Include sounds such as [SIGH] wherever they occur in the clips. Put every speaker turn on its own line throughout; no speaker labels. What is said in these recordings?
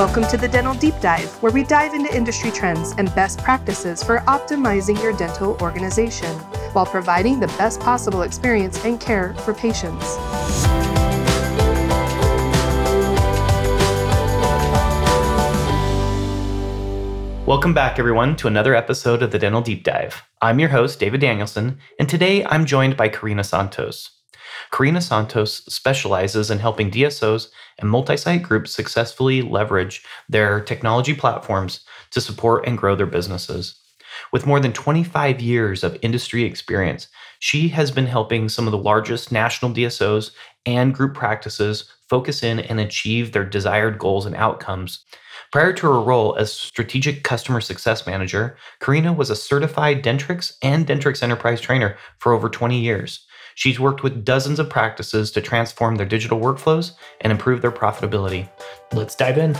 Welcome to the Dental Deep Dive, where we dive into industry trends and best practices for optimizing your dental organization while providing the best possible experience and care for patients.
Welcome back, everyone, to another episode of the Dental Deep Dive. I'm your host, David Danielson, and today I'm joined by Karina Santos. Karina Santos specializes in helping DSOs and multi site groups successfully leverage their technology platforms to support and grow their businesses. With more than 25 years of industry experience, she has been helping some of the largest national DSOs and group practices focus in and achieve their desired goals and outcomes Prior to her role as Strategic Customer Success Manager, Karina was a certified Dentrix and Dentrix Enterprise trainer for over 20 years. She's worked with dozens of practices to transform their digital workflows and improve their profitability. Let's dive in.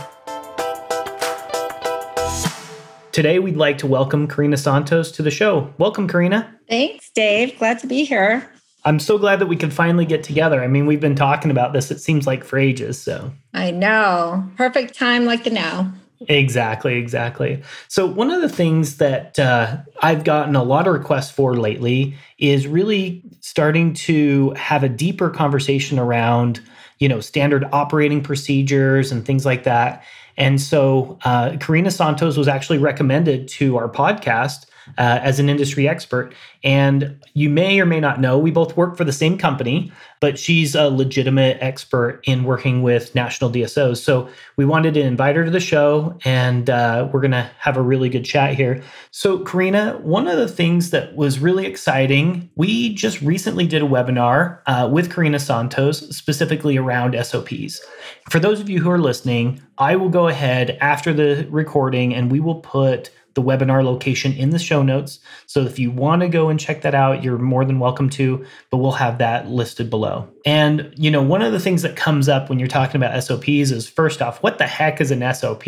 Today, we'd like to welcome Karina Santos to the show. Welcome, Karina.
Thanks, Dave. Glad to be here.
I'm so glad that we could finally get together. I mean, we've been talking about this, it seems like for ages. So
I know. Perfect time like the now.
Exactly, exactly. So, one of the things that uh, I've gotten a lot of requests for lately is really starting to have a deeper conversation around, you know, standard operating procedures and things like that. And so, uh, Karina Santos was actually recommended to our podcast uh, as an industry expert. And you may or may not know, we both work for the same company, but she's a legitimate expert in working with national DSOs. So we wanted to invite her to the show, and uh, we're going to have a really good chat here. So, Karina, one of the things that was really exciting, we just recently did a webinar uh, with Karina Santos specifically around SOPs. For those of you who are listening, I will go ahead after the recording and we will put the webinar location in the show notes. So if you want to go and check that out, you're more than welcome to, but we'll have that listed below. And, you know, one of the things that comes up when you're talking about SOPs is first off, what the heck is an SOP?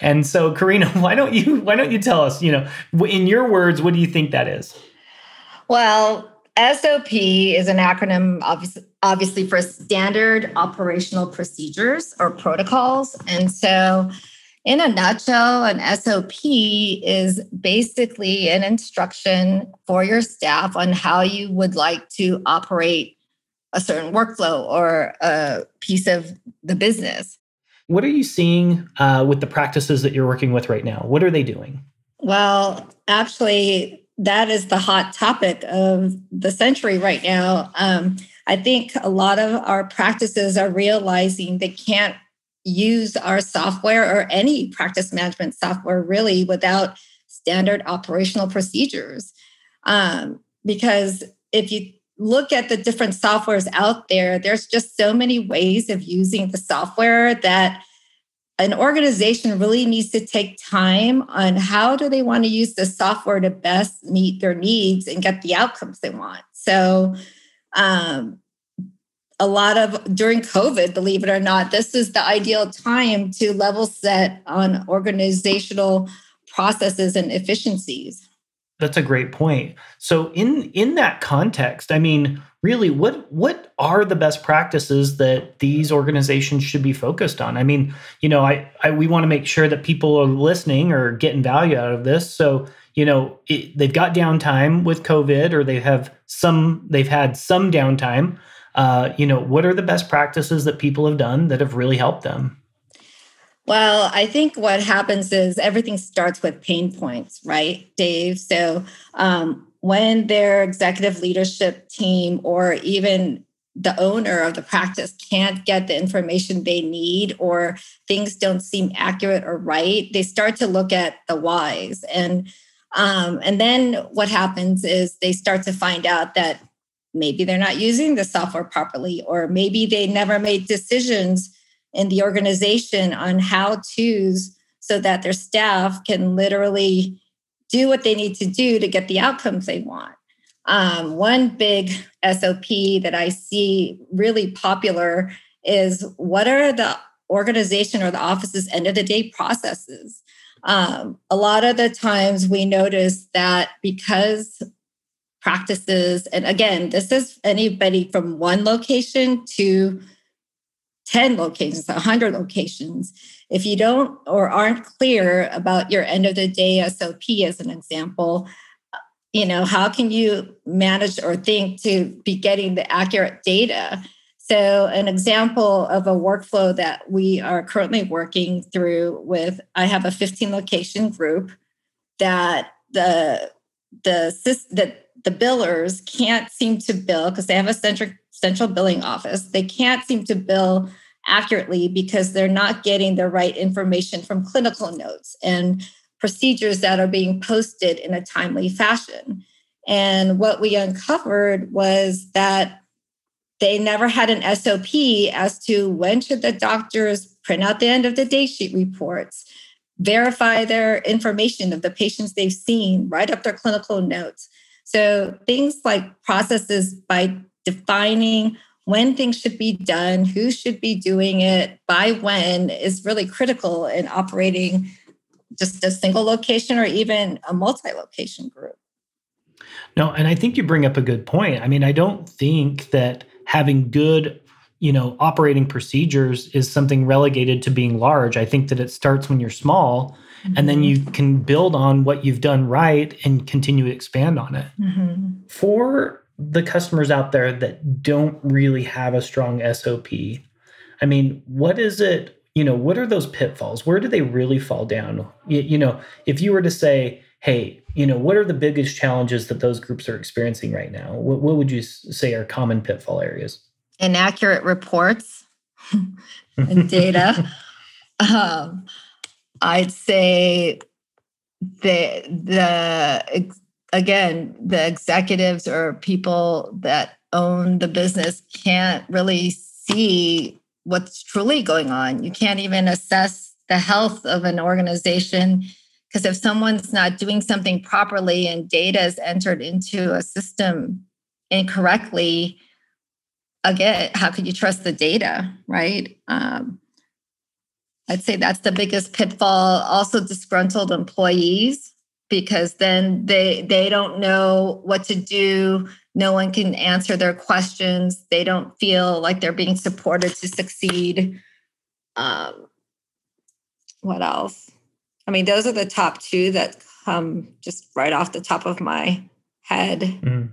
And so [LAUGHS] Karina, why don't you why don't you tell us, you know, in your words, what do you think that is?
Well, SOP is an acronym obviously obviously for standard operational procedures or protocols. And so in a nutshell, an SOP is basically an instruction for your staff on how you would like to operate a certain workflow or a piece of the business.
What are you seeing uh, with the practices that you're working with right now? What are they doing?
Well, actually, that is the hot topic of the century right now. Um, I think a lot of our practices are realizing they can't use our software or any practice management software really without standard operational procedures. Um, because if you look at the different softwares out there, there's just so many ways of using the software that an organization really needs to take time on how do they want to use the software to best meet their needs and get the outcomes they want. So um, a lot of during COVID, believe it or not, this is the ideal time to level set on organizational processes and efficiencies.
That's a great point. So in in that context, I mean, really what what are the best practices that these organizations should be focused on? I mean, you know, I, I we want to make sure that people are listening or getting value out of this. So, you know, it, they've got downtime with COVID or they have some they've had some downtime uh, you know, what are the best practices that people have done that have really helped them?
Well, I think what happens is everything starts with pain points, right, Dave? So um, when their executive leadership team or even the owner of the practice can't get the information they need or things don't seem accurate or right, they start to look at the whys. And um, and then what happens is they start to find out that maybe they're not using the software properly, or maybe they never made decisions in the organization on how to's so that their staff can literally do what they need to do to get the outcomes they want. Um, one big SOP that I see really popular is what are the organization or the office's end of the day processes? Um, a lot of the times we notice that because practices. And again, this is anybody from one location to 10 locations, 100 locations. If you don't or aren't clear about your end of the day SOP, as an example, you know, how can you manage or think to be getting the accurate data? So, an example of a workflow that we are currently working through with, I have a 15 location group that the the the, the billers can't seem to bill because they have a central central billing office. They can't seem to bill accurately because they're not getting the right information from clinical notes and procedures that are being posted in a timely fashion. And what we uncovered was that they never had an SOP as to when should the doctors print out the end of the day sheet reports, verify their information of the patients they've seen, write up their clinical notes. So things like processes by defining when things should be done, who should be doing it, by when is really critical in operating just a single location or even a multi location group.
No, and I think you bring up a good point. I mean, I don't think that having good, you know, operating procedures is something relegated to being large. I think that it starts when you're small mm-hmm. and then you mm-hmm. can build on what you've done right and continue to expand on it. Mm-hmm. For the customers out there that don't really have a strong SOP, I mean, what is it you know, what are those pitfalls? Where do they really fall down? You, you, know, if you were to say, hey, you know, what are the biggest challenges that those groups are experiencing right now? What, what would you say are common pitfall areas?
Inaccurate reports [LAUGHS] and data. [LAUGHS] um, I'd say the the again the executives or people that own the business can't really see what's truly going on. You can't even assess the health of an organization because if someone's not doing something properly and data is entered into a system incorrectly, again, how could you trust the data, right? Um, I'd say that's the biggest pitfall. Also, disgruntled employees because then they they don't know what to do. No one can answer their questions. They don't feel like they're being supported to succeed. Um, what else? I mean those are the top two that come just right off the top of my head. Mm.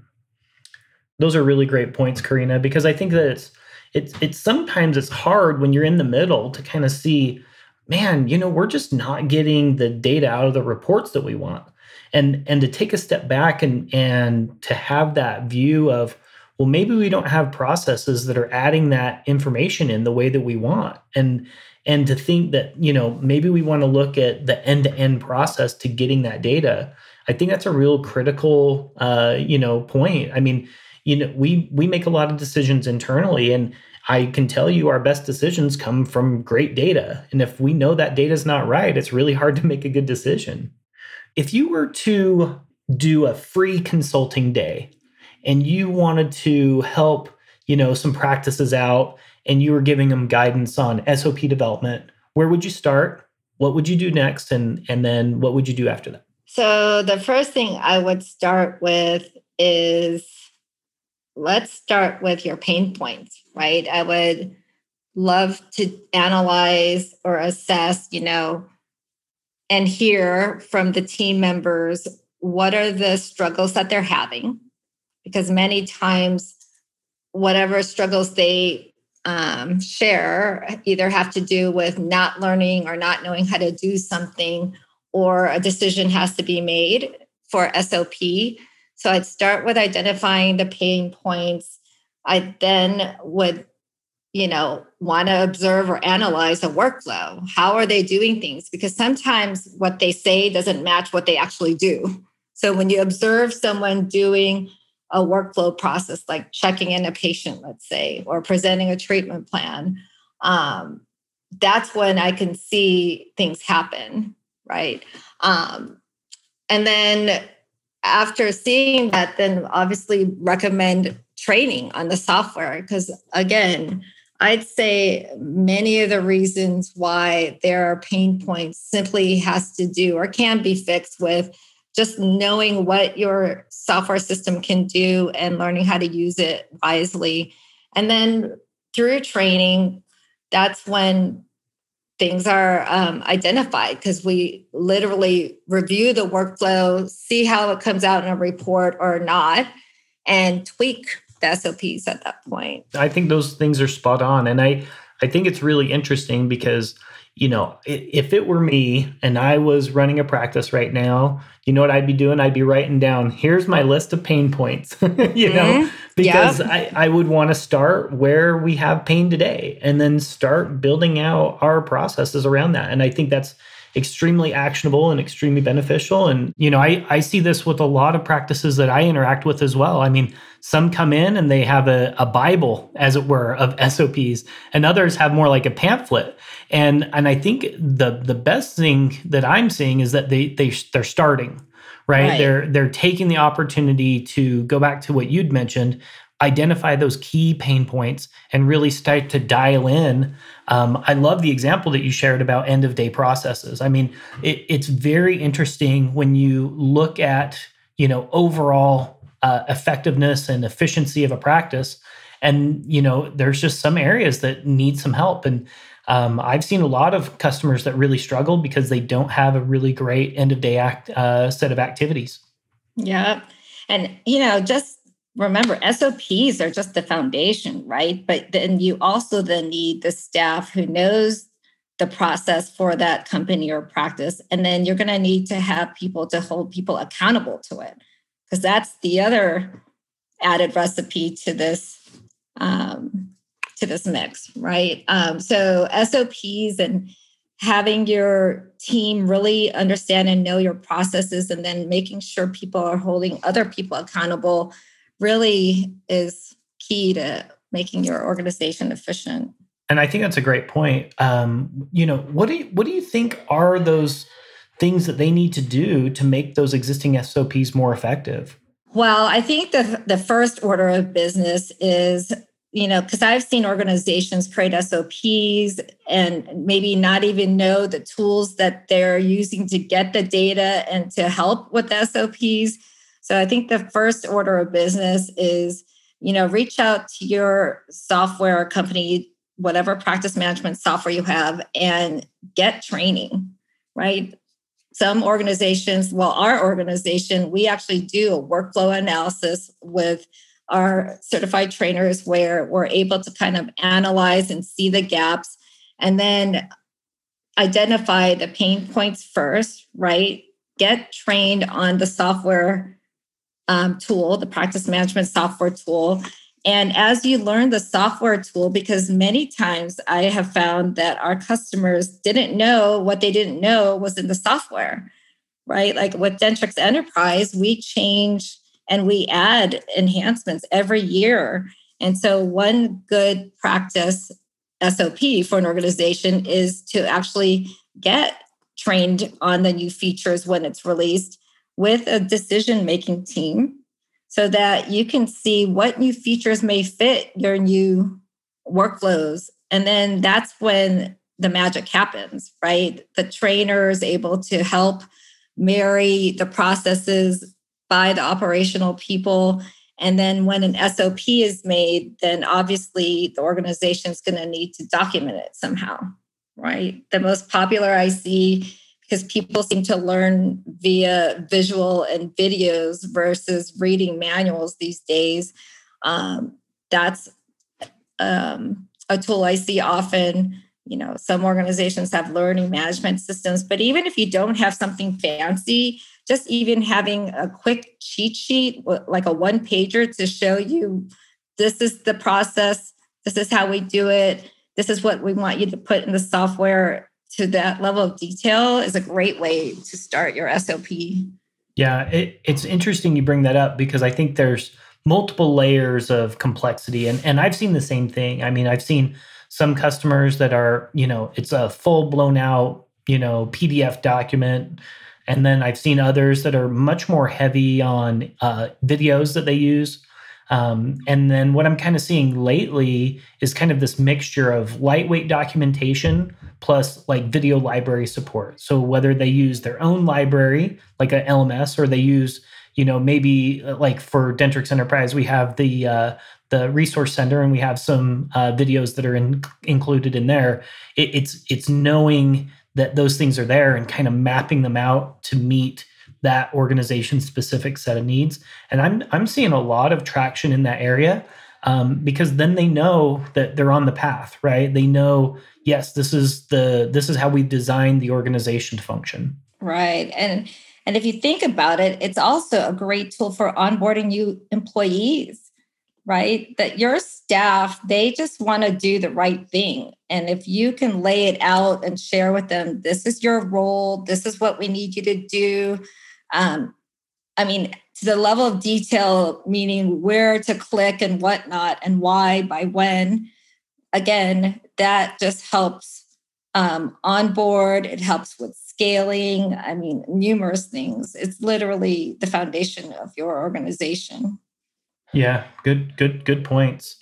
those are really great points karina because i think that it's it's sometimes it's hard when you're in the middle to kind of see man you know we're just not getting the data out of the reports that we want. And and to take a step back and and to have that view of well maybe we don't have processes that are adding that information in the way that we want. And and to think that you know maybe we want to look at the end to end process to getting that data i think that's a real critical uh, you know point. I mean you know we we make a lot of decisions internally and i can tell you our best decisions come from great data and if we know that data is not right it's really hard to make a good decision if you were to do a free consulting day and you wanted to help, you know, some practices out and you were giving them guidance on SOP development, where would you start? What would you do next? And and then what would you do after that?
So the first thing I would start with is let's start with your pain points, right? I would love to analyze or assess, you know, and hear from the team members what are the struggles that they're having because many times whatever struggles they um, share either have to do with not learning or not knowing how to do something or a decision has to be made for sop so i'd start with identifying the pain points. I then would you know want to observe or analyze a workflow. How are they doing things? Because sometimes what they say doesn't match what they actually do. So when you observe someone doing a workflow process like checking in a patient let's say or presenting a treatment plan um, that's when i can see things happen right? Um, and then after seeing that then obviously recommend training on the software because again I'd say many of the reasons why there are pain points simply has to do or can be fixed with just knowing what your software system can do and learning how to use it wisely. And then through training, that's when things are um, identified because we literally review the workflow, see how it comes out in a report or not, and tweak the SOPs at that point.
I think those things are spot on. And I, I think it's really interesting because you know, if it were me and I was running a practice right now, you know what I'd be doing? I'd be writing down, here's my list of pain points, [LAUGHS] you mm-hmm. know, because yep. I, I would want to start where we have pain today and then start building out our processes around that. And I think that's extremely actionable and extremely beneficial. And, you know, I, I see this with a lot of practices that I interact with as well. I mean, some come in and they have a, a Bible, as it were, of [LAUGHS] SOPs, and others have more like a pamphlet. And and I think the the best thing that I'm seeing is that they they they're starting. Right? right? They're they're taking the opportunity to go back to what you'd mentioned, identify those key pain points, and really start to dial in um, I love the example that you shared about end of day processes. I mean, it, it's very interesting when you look at you know overall uh, effectiveness and efficiency of a practice, and you know there's just some areas that need some help. And um, I've seen a lot of customers that really struggle because they don't have a really great end of day act uh, set of activities.
Yeah, and you know just remember SOPs are just the foundation, right? But then you also then need the staff who knows the process for that company or practice. And then you're going to need to have people to hold people accountable to it. Because that's the other added recipe to this um, to this mix, right? Um, so SOPs and having your team really understand and know your processes and then making sure people are holding other people accountable really is key to making your organization efficient.
And I think that's a great point. Um, you know, what do you, what do you think are those things that they need to do to make those existing SOPs more effective?
Well, I think the the first order of business is you know because I've seen organizations create SOPs and maybe not even know the tools that they're using to get the data and to help with the SOPs so I think the first order of business is, you know, reach out to your software company, whatever practice management software you have, and get training, right? Some organizations, well, our organization, we actually do a workflow analysis with our certified trainers where we're able to kind of analyze and see the gaps and then identify the pain points first, right? Get trained on the software um, tool, the practice management software tool. And as you learn the software tool, because many times I have found that our customers didn't know what they didn't know was in the software, right? Like with Dentrix Enterprise, we change and we add enhancements every year. And so, one good practice SOP for an organization is to actually get trained on the new features when it's released with a decision making team so that you can see what new features may fit your new workflows. And then that's when the magic happens, right? The trainer is able to help marry the processes by the operational people. And then when an SOP is made, then obviously the organization is going to need to document it somehow, right? The most popular I see because people seem to learn via visual and videos versus reading manuals these days. Um, that's um, a tool I see often. You know, some organizations have learning management systems, but even if you don't have something fancy, just even having a quick cheat sheet, like a one pager to show you this is the process, this is how we do it, this is what we want you to put in the software to that level of detail is a great way to start your SOP.
Yeah, it, it's interesting you bring that up because I think there's multiple layers of complexity and and I've seen the same thing. I mean, I've seen some customers that are, you know, it's a full blown out, you know, PDF document and then I've seen others that are much more heavy on uh, videos that they use um, and then what I'm kind of seeing lately is kind of this mixture of lightweight documentation plus like video library support. So whether they use their own library, like a LMS, or they use, you know, maybe uh, like for Dentrix Enterprise, we have the uh, the resource center, and we have some uh, videos that are in, included in there. It, it's it's knowing that those things are there and kind of mapping them out to meet that organization specific set of needs. And I'm I'm seeing a lot of traction in that area um, because then they know that they're on the path, right? They know yes, this is the this is how we design the organization to function.
Right, and and if you think about it, it's also a great tool for onboarding new employees right? That your staff, they just want to do the right thing. And if you can lay it out and share with them, this is your role, this is what we need you to do. Um, I mean, to the level of detail, meaning where to click and whatnot, and why, by when. Again, that just helps um, onboard. It helps with scaling. I mean, numerous things. It's literally the foundation of your organization.
Yeah, good, good, good points.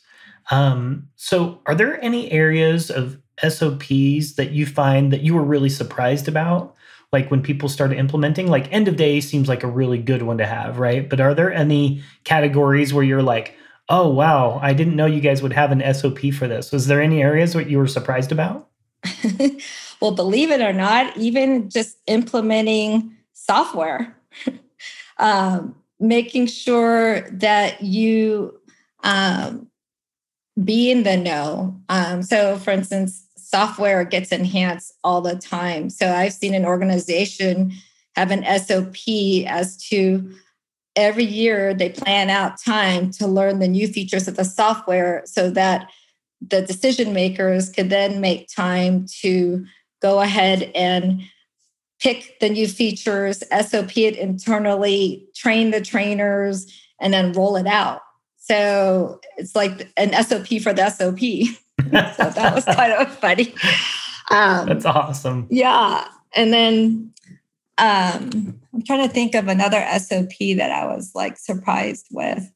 Um, so, are there any areas of SOPs that you find that you were really surprised about? Like when people started implementing, like end of day seems like a really good one to have, right? But are there any categories where you're like, oh, wow, I didn't know you guys would have an SOP for this? Was there any areas what you were surprised about? [LAUGHS]
well, believe it or not, even just implementing software. [LAUGHS] um, making sure that you um, be in the know. Um, so, for instance, software gets enhanced all the time. So, I've seen an organization have an SOP as to every year they plan out time to learn the new features of the software so that the decision makers could then make time to go ahead and pick the new features, SOP it internally, train the trainers, and then roll it out. So it's like an SOP for the SOP. [LAUGHS] [LAUGHS] so that was kind of funny.
Um, That's awesome.
Yeah. And then um, I'm trying to think of another SOP that I was like surprised with.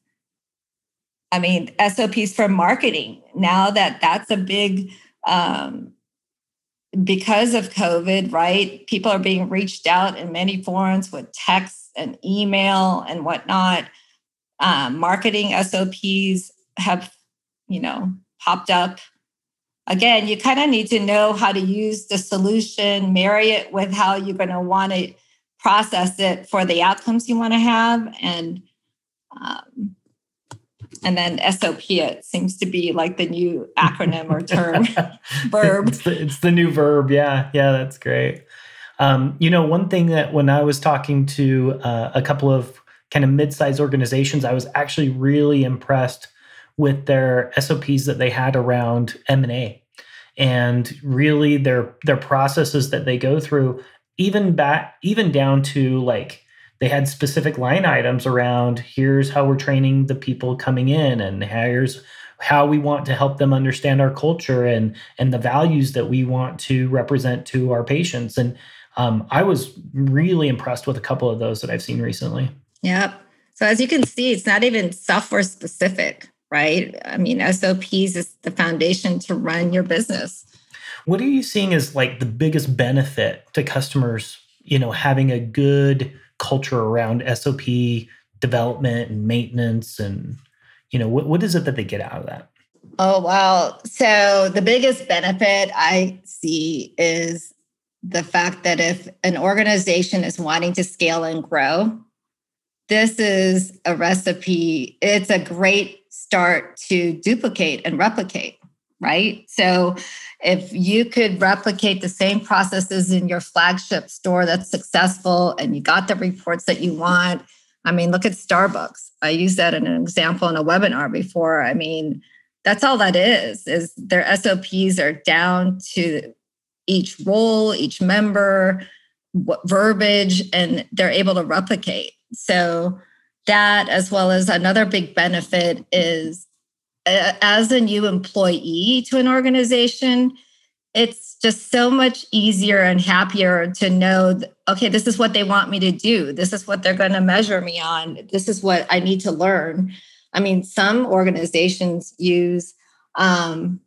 I mean, SOPs for marketing. Now that that's a big um, because of COVID, right? People are being reached out in many forms with text and email and whatnot. Um, marketing SOPs have, you know, popped up. Again, you kind of need to know how to use the solution, marry it with how you're going to want to process it for the outcomes you want to have. And um, and then SOP it seems to be like the new acronym or term [LAUGHS] [LAUGHS] verb.
It's the, it's the, new verb. Yeah, yeah, that's great. Um, you know, one thing that when I was talking to uh, a couple of kind of mid-sized organizations, I was actually really impressed with their SOPs that they had around M and A, and really their their processes that they go through, even back even down to like they had specific line items around here's how we're training the people coming in and here's how we want to help them understand our culture and and the values that we want to represent to our patients. And um, i was really impressed with a couple of those that i've seen recently.
Yep. So as you can see it's not even software specific right? I mean sops is the foundation to run your business.
What are you seeing as like the biggest benefit to customers you know having a good culture around SOP development and maintenance and you know what, what is it that they get out of that?
Oh wow so the biggest benefit i see is the fact that if an organization is wanting to scale and grow this is a recipe it's a great start to duplicate and replicate right? So if you could replicate the same processes in your flagship store that's successful and you got the reports that you want, I mean, look at Starbucks. I used that in an example in a webinar before. I mean, that's all that is, is their SOPs are down to each role, each member, what verbiage, and they're able to replicate. So that as well as another big benefit is as a new employee to an organization, it's just so much easier and happier to know okay, this is what they want me to do. This is what they're going to measure me on. This is what I need to learn. I mean, some organizations use um,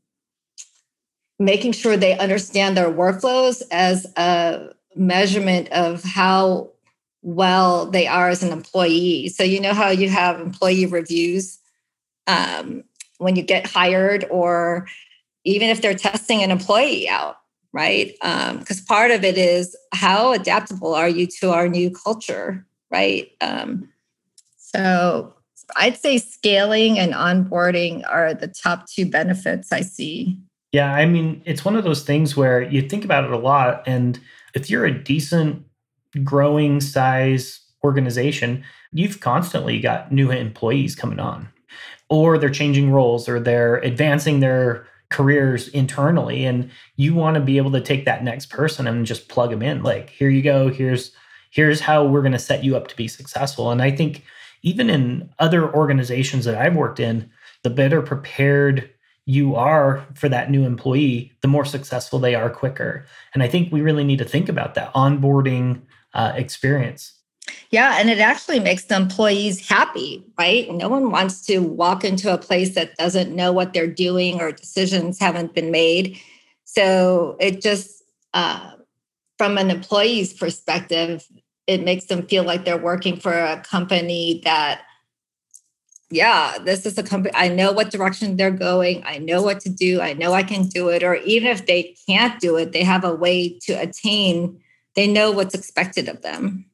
making sure they understand their workflows as a measurement of how well they are as an employee. So, you know how you have employee reviews um, when you get hired or even if they're testing an employee out right? Because um, part of it is how adaptable are you to our new culture right? Um, so i'd say scaling and onboarding are the top two benefits i see.
Yeah i mean it's one of those things where you think about it a lot and if you're a decent growing size organization you've constantly got new employees coming on. Or they're changing roles or they're advancing their careers internally and you want to be able to take that next person and just plug them in like here you go here's here's how we're going to set you up to be successful. And i think even in other organizations that i've worked in the better prepared you are for that new employee the more successful they are quicker. And i think we really need to think about that. Onboarding uh, experience
yeah, and it actually makes the employees happy, right? No one wants to walk into a place that doesn't know what they're doing or decisions haven't been made. So it just, uh, from an employee's perspective, it makes them feel like they're working for a company that, yeah, this is a company, I know what direction they're going. I know what to do. I know I can do it. Or even if they can't do it, they have a way to attain, they know what's expected of them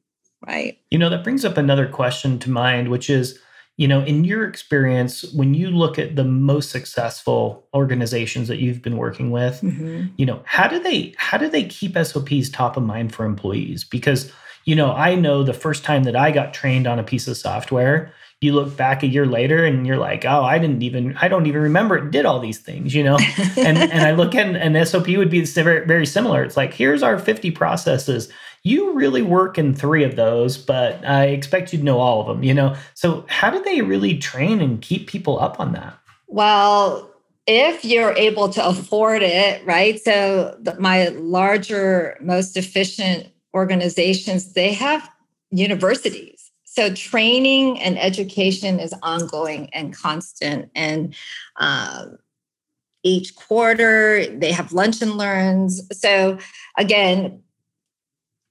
right?
You know, that brings up another question to mind, which is, you know, in your experience, when you look at the most successful organizations that you've been working with, mm-hmm. you know, how do they how do they keep SOPs top of mind for employees? Because, you know, I know the first time that I got trained on a piece of software, you look back a year later and you're like, oh, I didn't even, I don't even remember it did all these things, you know? [LAUGHS] and and I look at an SOP would be very, very similar. It's like, here's our 50 processes you really work in three of those, but I expect you to know all of them, you know? So, how do they really train and keep people up on that?
Well, if you're able to afford it, right? So, the, my larger, most efficient organizations, they have universities. So, training and education is ongoing and constant. And um, each quarter, they have lunch and learns. So, again,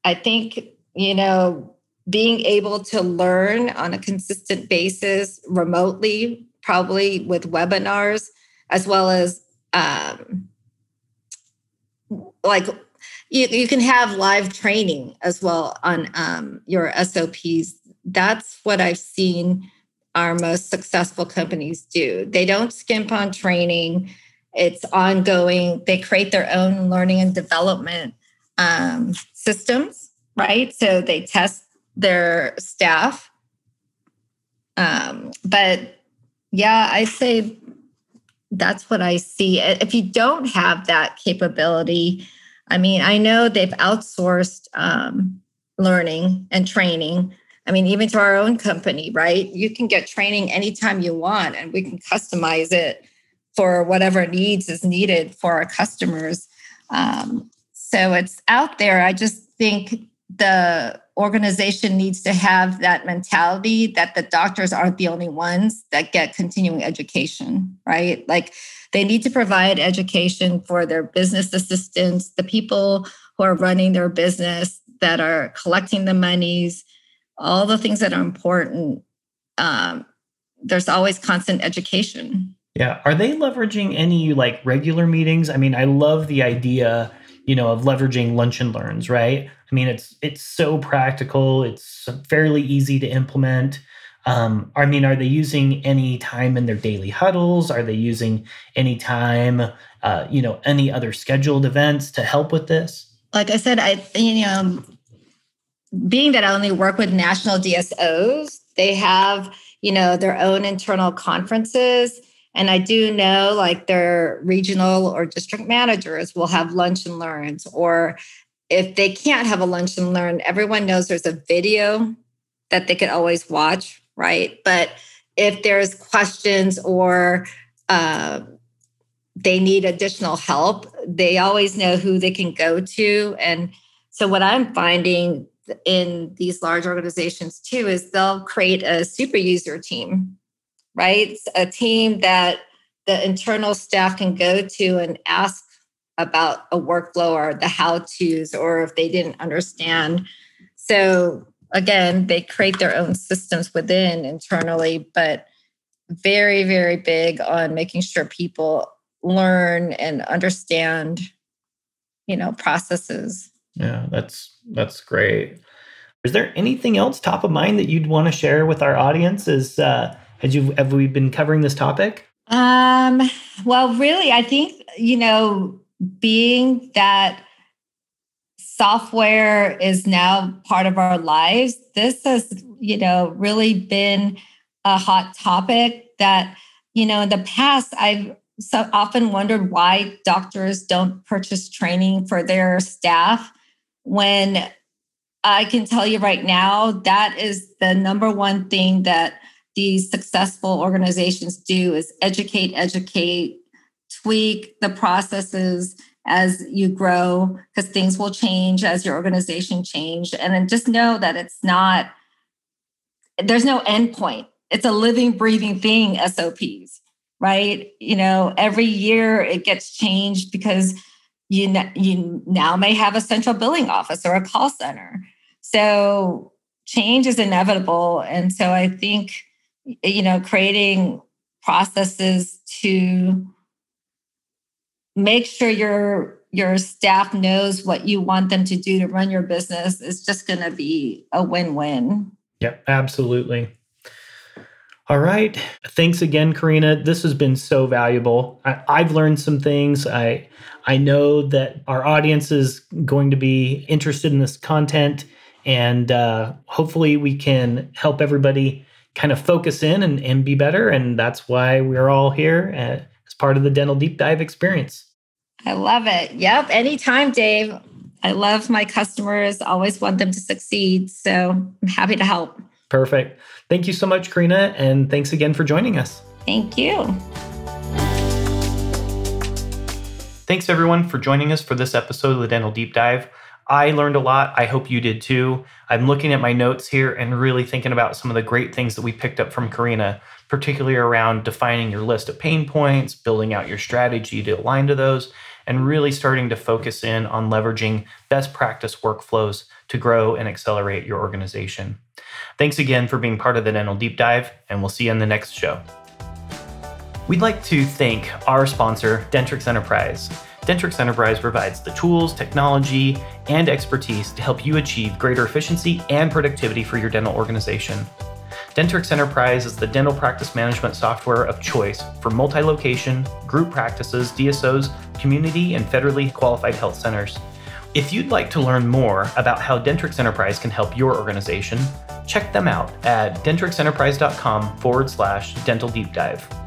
I think, you know, being able to learn on a consistent basis remotely, probably with webinars, as well as um, like you, you can have live training as well on um, your SOPs. That's what I've seen our most successful companies do. They don't skimp on training, it's ongoing. They create their own learning and development um, systems, right? So they test their staff. Um, but yeah, I say that's what I see. If you don't have that capability, I mean, I know they've outsourced um, learning and training. I mean, even to our own company, right? You can get training anytime you want, and we can customize it for whatever needs is needed for our customers. Um, so it's out there. I just think the organization needs to have that mentality that the doctors aren't the only ones that get continuing education, right? Like they need to provide education for their business assistants, the people who are running their business, that are collecting the monies, all the things that are important. Um, there's always constant education.
Yeah. Are they leveraging any like regular meetings? I mean, I love the idea you know of leveraging lunch and learns right i mean it's it's so practical it's fairly easy to implement um, i mean are they using any time in their daily huddles are they using any time uh, you know any other scheduled events to help with this
like i said i you know being that i only work with national dsos they have you know their own internal conferences and I do know like their regional or district managers will have lunch and learns, or if they can't have a lunch and learn, everyone knows there's a video that they could always watch, right? But if there's questions or uh, they need additional help, they always know who they can go to. And so, what I'm finding in these large organizations too is they'll create a super user team right? A team that the internal staff can go to and ask about a workflow or the how to's, or if they didn't understand. So, again, they create their own systems within internally, but very, very big on making sure people learn and understand, you know, processes.
Yeah, that's that's great. Is there anything else top of mind that you'd want to share with our audience? Is uh, had you have we been covering this topic?
Um, well, really, I think you know, being that software is now part of our lives, this has you know really been a hot topic that you know in the past I've so often wondered why doctors don't purchase training for their staff when I can tell you right now that is the number one thing that these successful organizations do is educate, educate, tweak the processes as you grow because things will change as your organization change. And then just know that it's not there's no end point. It's a living breathing thing sops right? You know every year it gets changed because you you now may have a central billing office or a call center. So change is inevitable. And so i think you know creating processes to make sure your your staff knows what you want them to do to run your business is just going to be a win-win.
Yep absolutely all right thanks again karina this has been so valuable I, have learned some things i i know that our audience is going to be interested in this content and uh, hopefully we can help everybody kind of focus in and, and be better. And that's why we're all here uh, as part of the Dental Deep Dive experience.
I love it. Yep. Anytime, Dave. I love my customers, always want them to succeed. So I'm happy to help.
Perfect. Thank you so much, Karina. And thanks again for joining us.
Thank you.
Thanks, everyone, for joining us for this episode of the Dental Deep Dive. I learned a lot. I hope you did too. I'm looking at my notes here and really thinking about some of the great things that we picked up from Karina, particularly around defining your list of pain points, building out your strategy to align to those, and really starting to focus in on leveraging best practice workflows to grow and accelerate your organization. Thanks again for being part of the Dental Deep Dive, and we'll see you in the next show. We'd like to thank our sponsor, Dentrix Enterprise. Dentrix Enterprise provides the tools, technology, and expertise to help you achieve greater efficiency and productivity for your dental organization. Dentrix Enterprise is the dental practice management software of choice for multi location, group practices, DSOs, community, and federally qualified health centers. If you'd like to learn more about how Dentrix Enterprise can help your organization, check them out at dentrixenterprise.com forward slash dental deep dive.